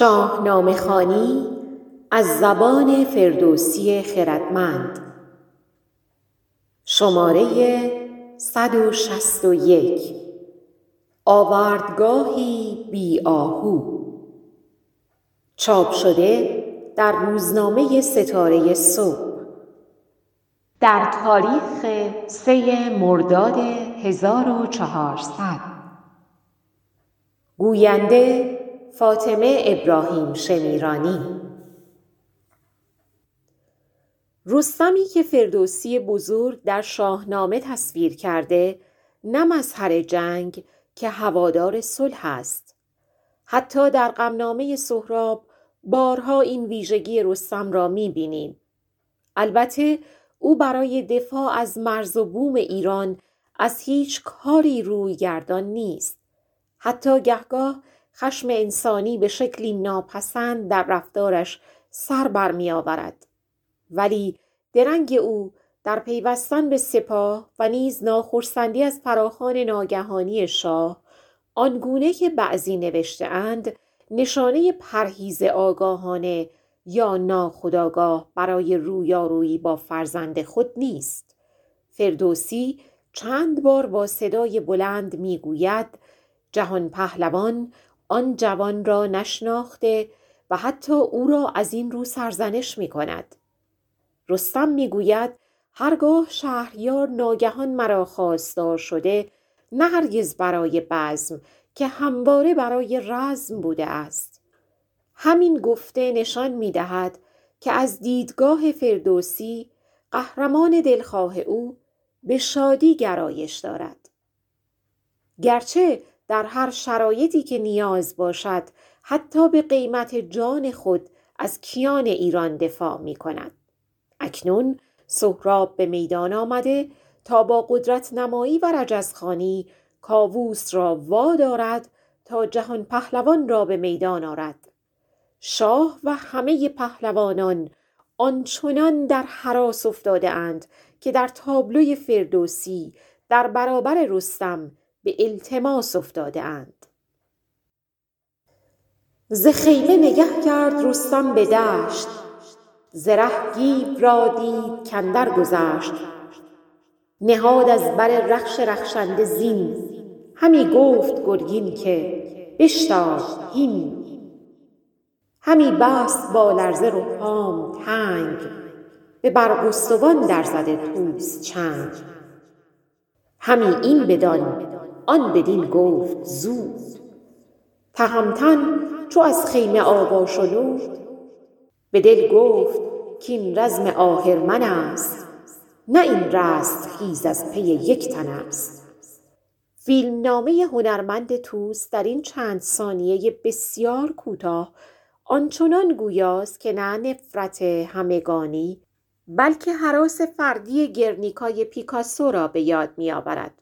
شاهنامه خوانی از زبان فردوسی خردمند. شماره صد آوردگاهی بی آهو. چاپ شده در روزنامه ستاره صبح. در تاریخ سه مرداد هزار و چهارصد. گوینده فاطمه ابراهیم شمیرانی رستمی که فردوسی بزرگ در شاهنامه تصویر کرده نه مظهر جنگ که هوادار صلح است حتی در غمنامه سهراب بارها این ویژگی رستم را می بینیم. البته او برای دفاع از مرز و بوم ایران از هیچ کاری روی گردان نیست. حتی گهگاه خشم انسانی به شکلی ناپسند در رفتارش سر بر می آورد. ولی درنگ او در پیوستن به سپاه و نیز ناخرسندی از فراخان ناگهانی شاه آنگونه که بعضی نوشته اند نشانه پرهیز آگاهانه یا ناخداگاه برای رویارویی با فرزند خود نیست فردوسی چند بار با صدای بلند می‌گوید جهان پهلوان آن جوان را نشناخته و حتی او را از این رو سرزنش می کند. رستم می گوید هرگاه شهریار ناگهان مرا خواستار شده نه هرگز برای بزم که همواره برای رزم بوده است. همین گفته نشان می دهد که از دیدگاه فردوسی قهرمان دلخواه او به شادی گرایش دارد. گرچه در هر شرایطی که نیاز باشد حتی به قیمت جان خود از کیان ایران دفاع می کند. اکنون سهراب به میدان آمده تا با قدرت نمایی و رجزخانی کاووس را وادارد تا جهان پهلوان را به میدان آرد شاه و همه پهلوانان آنچنان در حراس افتاده اند که در تابلوی فردوسی در برابر رستم به التماس افتاده اند. ز خیمه نگه کرد رستم به دشت زره گیو را دید کاندر گذشت. نهاد از بر رخش رخشنده زین همی گفت گرگین که بشتاب هین. همی بست با لرزه رهام تنگ به برگستوان در زده طوس چنگ. همی این بدان آن بدین گفت زود. تهمتن چو از خیمه آوا شنود به دل گفت کاین رزم آهرمن است. نه این رستخیز از پی یک تن است. فیلمنامه هنرمند طوس در این چند ثانیه بسیار کوتاه آنچنان گویاست که نه نفرت همگانی بلکه هراس فردی گرنیکای پیکاسو را به یاد میآورد.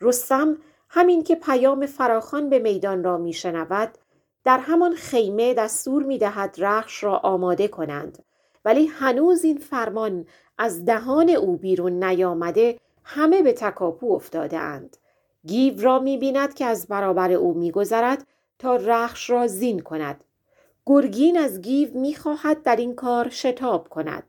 رستم همین که پیام فراخان به میدان را میشنود در همان خیمه دستور می‌دهد رخش را آماده کنند ولی هنوز این فرمان از دهان او بیرون نیامده همه به تکاپو افتاده اند. گیو را می بیند که از برابر او میگذرد تا رخش را زین کند. گرگین از گیو می‌خواهد در این کار شتاب کند.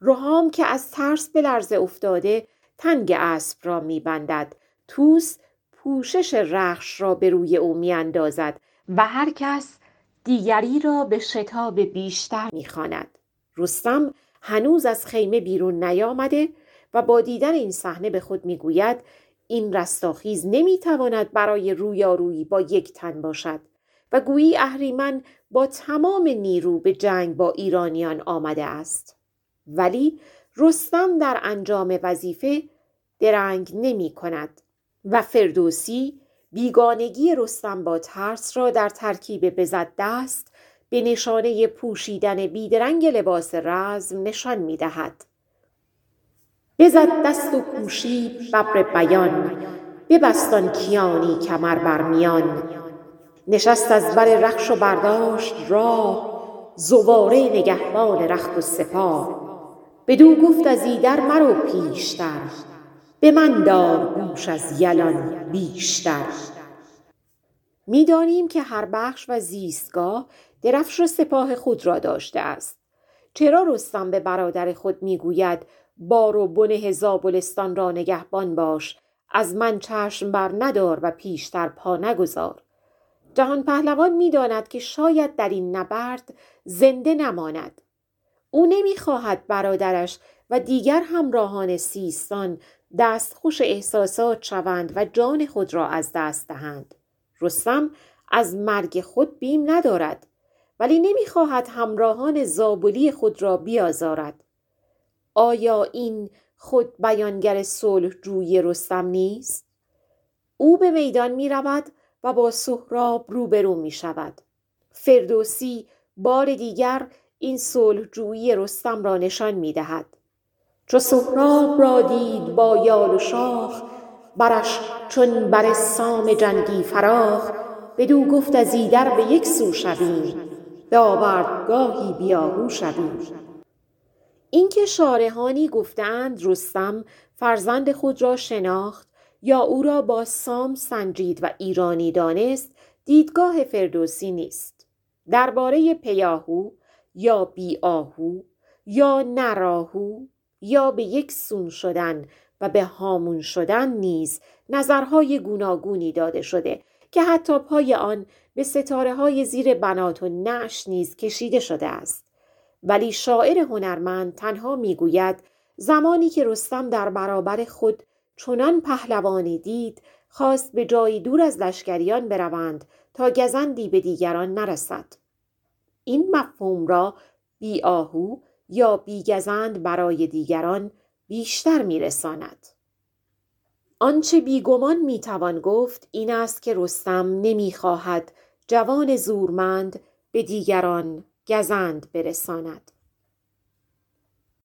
رهام که از ترس به لرزه افتاده تنگ اسب را میبندد توس پوشش رخش را به روی او میاندازد و هر کس دیگری را به شتاب بیشتر می‌خواند. رستم هنوز از خیمه بیرون نیامده و با دیدن این صحنه به خود می‌گوید این رستاخیز نمی‌تواند برای رویارویی با یک تن باشد و گویی اهریمن با تمام نیرو به جنگ با ایرانیان آمده است. ولی رستم در انجام وظیفه درنگ نمی کند و فردوسی بیگانگی رستم با ترس را در ترکیب بزد دست به نشانه پوشیدن بیدرنگ لباس رزم نشان می دهد. بزد دست و پوشید ببر بیان ببست کیانی کمر بر میان. نشست از بر رخش و برداشت راه زواره نگهبان رخت و سپاه. بدو گفت از ایدر مرو پیشتر. به من دار گوش از یلان بیشتر. می‌دانیم که هر بخش و زیستگاه درفش و سپاه خود را داشته است. چرا رستم به برادر خود می‌گوید بار و بن زابلستان را نگهبان باش از من چشم بر ندار و پیشتر پا نگذار جهان پهلوان می‌داند که شاید در این نبرد زنده نماند. او نمی‌خواهد برادرش و دیگر همراهان سیستان دستخوش احساسات شوند و جان خود را از دست دهند. رستم از مرگ خود بیم ندارد ولی نمی‌خواهد همراهان زابلی خود را بیازارد. آیا این خود بیانگر صلح جوی رستم نیست؟ او به میدان می رود و با سهراب روبرو می شود فردوسی بار دیگر این صلح جویی رستم را نشان می دهد چو سهراب را دید با یال و شاخ برش چون بر سام جنگی فراخ. بدو گفت از ایدر به یک سو شویم به آوردگاهی بیاهو شویم اینکه شارحانی گفتند رستم فرزند خود را شناخت یا او را با سام سنجید و ایرانی دانست دیدگاه فردوسی نیست. درباره پیاهو یا بیاهو یا نراهو یا به یک سون شدن و به هامون شدن نیز نظرهای گوناگونی داده شده که حتی پای آن به ستاره های زیر بنات و نعش نیز کشیده شده است. ولی شاعر هنرمند تنها می‌گوید زمانی که رستم در برابر خود چنان پهلوانی دید خواست به جایی دور از لشکریان بروند تا گزندی به دیگران نرسد. این مفهوم را بی آهو یا بیگزند برای دیگران بیشتر میرساند. آنچه بیگمان می‌توان گفت این است که رستم نمی‌خواهد جوان زورمند به دیگران گزند برساند.